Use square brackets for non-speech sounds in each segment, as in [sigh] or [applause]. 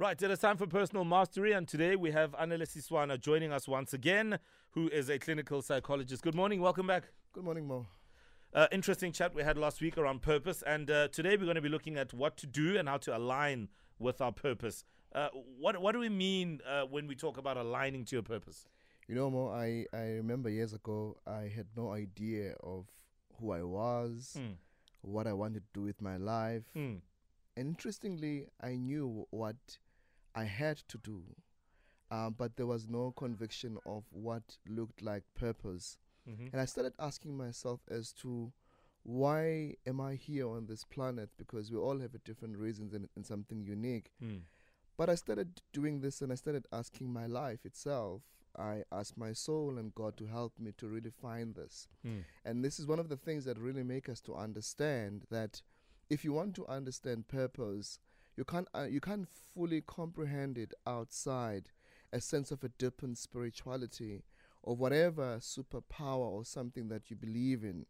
Right, it is time for personal mastery, and today we have Anele Siswana joining us once again, who is a clinical psychologist. Good morning, welcome back. Good morning, Mo. Uh, interesting chat we had last week around purpose, and uh, today we're going to be looking at what to do and how to align with our purpose. Uh, what what do we mean uh, when we talk about aligning to your purpose? You know, Mo, I, I remember years ago I had no idea of who I was, Mm. what I wanted to do with my life. Mm. And interestingly, I knew what I had to do, um, but there was no conviction of what looked like purpose. Mhm. And I started asking myself as to why am I here on this planet? Because we all have a different reasons and, and something unique. Mm. But I started doing this and I started asking my life itself. I asked my soul and God to help me to really find this. Mm. And this is one of the things that really make us to understand that if you want to understand purpose, you can't uh, you can't fully comprehend it outside a sense of a different spirituality or whatever superpower or something that you believe in.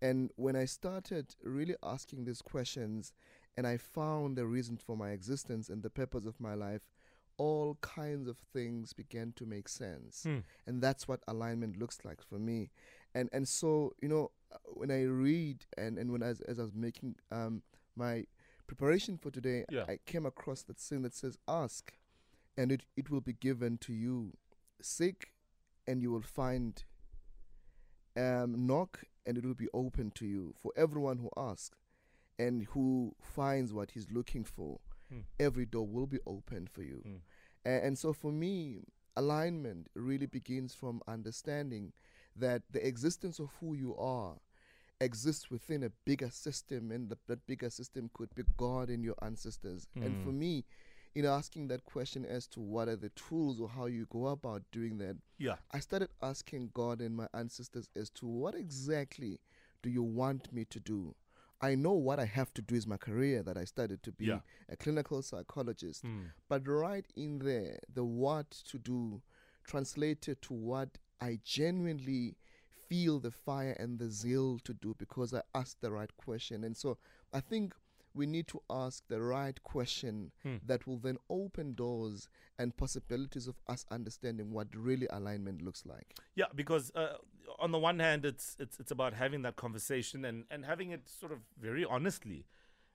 And when I started really asking these questions and I found the reason for my existence and the purpose of my life, all kinds of things began to make sense. Mm. And that's what alignment looks like for me. And and so, you know, uh, when I read and, and when I, as, as I was making um, my preparation for today, Yeah. I came across that saying that says, Ask, and it, it will be given to you. Seek, and you will find. Um, knock, and it will be open to you. For everyone who asks and who finds what he's looking for, Mm. every door will be open for you. Mm. A- And so for me, alignment really begins from understanding that the existence of who you are exists within a bigger system, and the, that bigger system could be God and your ancestors. And Mm. for me, in asking that question as to what are the tools or how you go about doing that, Yeah. I started asking God and my ancestors as to what exactly do you want me to do? I know what I have to do is my career that I studied to be Yeah. a clinical psychologist. Mm. But right in there, the what to do translated to what I genuinely feel the fire and the zeal to do because I asked the right question. And so I think we need to ask the right question Hmm. that will then open doors and possibilities of us understanding what really alignment looks like. Yeah, because uh, on the one hand, it's it's it's about having that conversation and and having it sort of very honestly,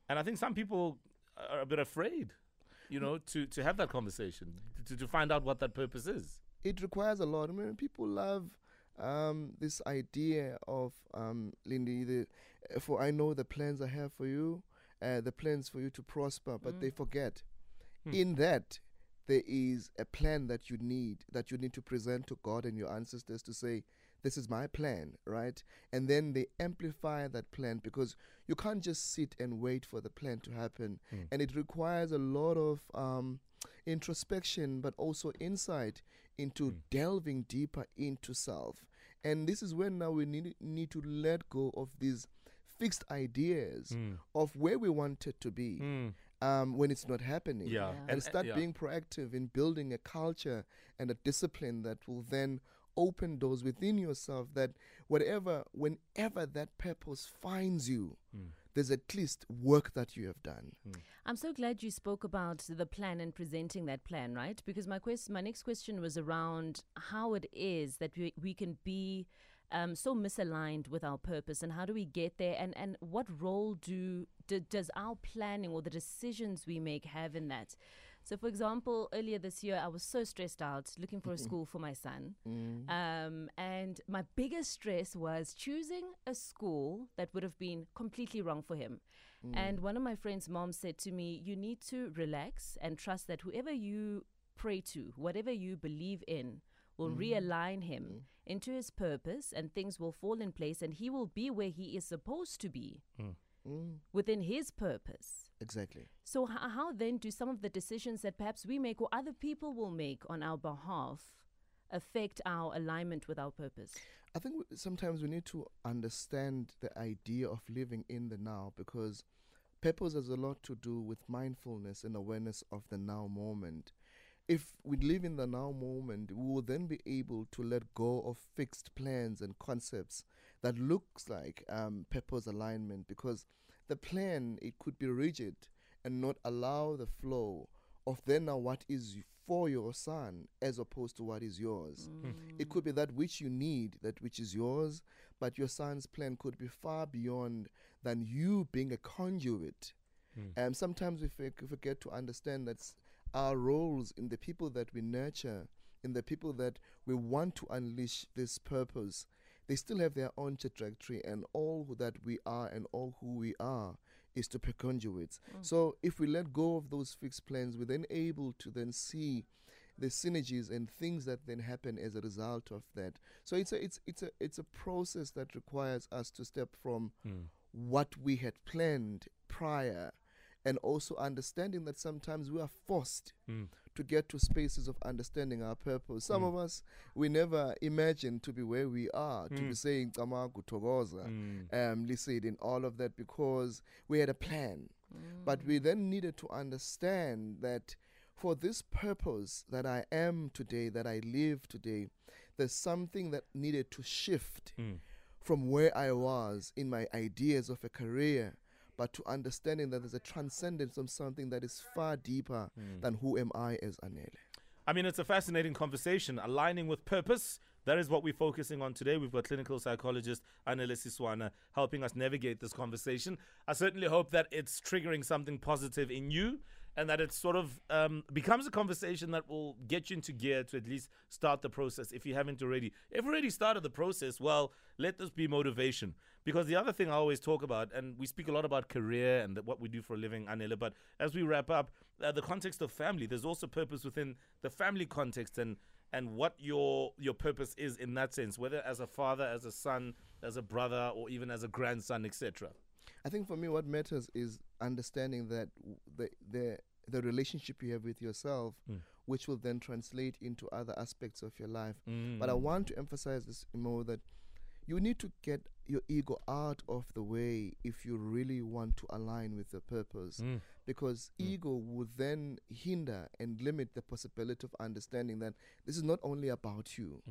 and I think some people are a bit afraid, you know, to to have that conversation to to find out what that purpose is. It requires a lot. I mean, people love um, this idea of um, Lindy. The, for I know the plans I have for you, uh, the plans for you to prosper, but they forget Hmm. in that there is a plan that you need that you need to present to God and your ancestors to say, "This is my plan," right? And then they amplify that plan because you can't just sit and wait for the plan to happen, Hmm. and it requires a lot of um, introspection, but also insight into Hmm. delving deeper into self. And this is when now we need need to let go of these fixed ideas Mm. of where we want it to be Mm. um, when it's not happening. Yeah. Yeah. And, And- start yeah. being proactive in building a culture and a discipline that will then open doors within yourself that whatever, whenever that purpose finds you, Mm. There's at least work that you have done. I'm so glad you spoke about the plan and presenting that plan, right? Because my quest, my next question was around how it is that we, we can be um, so misaligned with our purpose, and how do we get there, and and what role do, do does our planning or the decisions we make have in that? So, for example, earlier this year, I was so stressed out looking for a [laughs] school for my son, um, and my biggest stress was choosing a school that would have been completely wrong for him. And one of my friend's mom said to me, You need to relax and trust that whoever you pray to, whatever you believe in, will realign him into his purpose and things will fall in place and he will be where he is supposed to be. Mm, Mm. within his purpose. exactly. So, how then do some of the decisions that perhaps we make or other people will make on our behalf affect our alignment with our purpose? I think sometimes we need to understand the idea of living in the now because purpose has a lot to do with mindfulness and awareness of the now moment. If we live in the now moment, we will then be able to let go of fixed plans and concepts that looks like um, purpose alignment because the plan it could be rigid and not allow the flow of then now what is for your son as opposed to what is yours. Mm. It could be that which you need, that which is yours, but your son's plan could be far beyond than you being a conduit. And sometimes we forg- forget to understand that our roles in the people that we nurture, in the people that we want to unleash this purpose, they still have their own trajectory, and all that we are and all who we are is to be conduits. Mm. So if we let go of those fixed plans, we're then able to then see the synergies and things that then happen as a result of that. So it's a it's it's a it's a process that requires us to step from mm. what we had planned prior and also understanding that sometimes we are forced hmm. to get to spaces of understanding our purpose. Some hmm. of us we never imagined to be where we are, to be hmm. saying "Cama kuthokoza," um, listen, in all of that because we had a plan. But we then needed to understand that for this purpose that I am today, that I live today, there's something that needed to shift from where I was in my ideas of a career, but to understanding that there's a transcendence of something that is far deeper hmm. than who am I as Anele. I mean, it's a fascinating conversation. Aligning with purpose. That is what we're focusing on today. We've got clinical psychologist Anele Siswana helping us navigate this conversation. I certainly hope that it's triggering something positive in you and that it sort of um, becomes a conversation that will get you into gear to at least start the process if you haven't already. If you already started the process, well, let this be motivation. Because the other thing I always talk about, and we speak a lot about career and what we do for a living, Anele, but as we wrap up, uh, the context of family, there's also purpose within the family context and and what your your purpose is in that sense, whether as a father, as a son, as a brother, or even as a grandson, etc. I think for me, what matters is understanding that the the the relationship you have with yourself, hmm. which will then translate into other aspects of your life. But I hmm. want to emphasize this more that you need to get your ego out of the way if you really want to align with the purpose. Hmm. Because ego would then hinder and limit the possibility of understanding that this is not only about you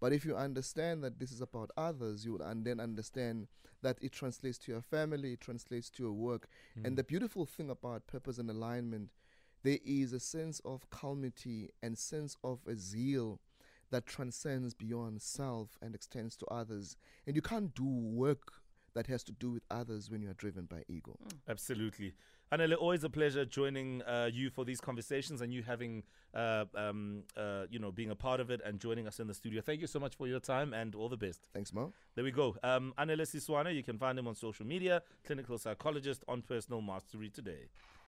but if you understand that this is about others you will and then understand that it translates to your family it translates to your work hmm. and the beautiful thing about purpose and alignment there is a sense of calmity and sense of a zeal that transcends beyond self and extends to others. And you can't do work that has to do with others when you are driven by ego. Hmm. Absolutely. Anele, always a pleasure joining uh, you for these conversations and you having, uh, um, uh, you know, being a part of it and joining us in the studio. Thank you so much for your time and all the best. Thanks, Mo. There we go. Um, Anele Siswana, you can find him on social media, clinical psychologist on personal mastery today.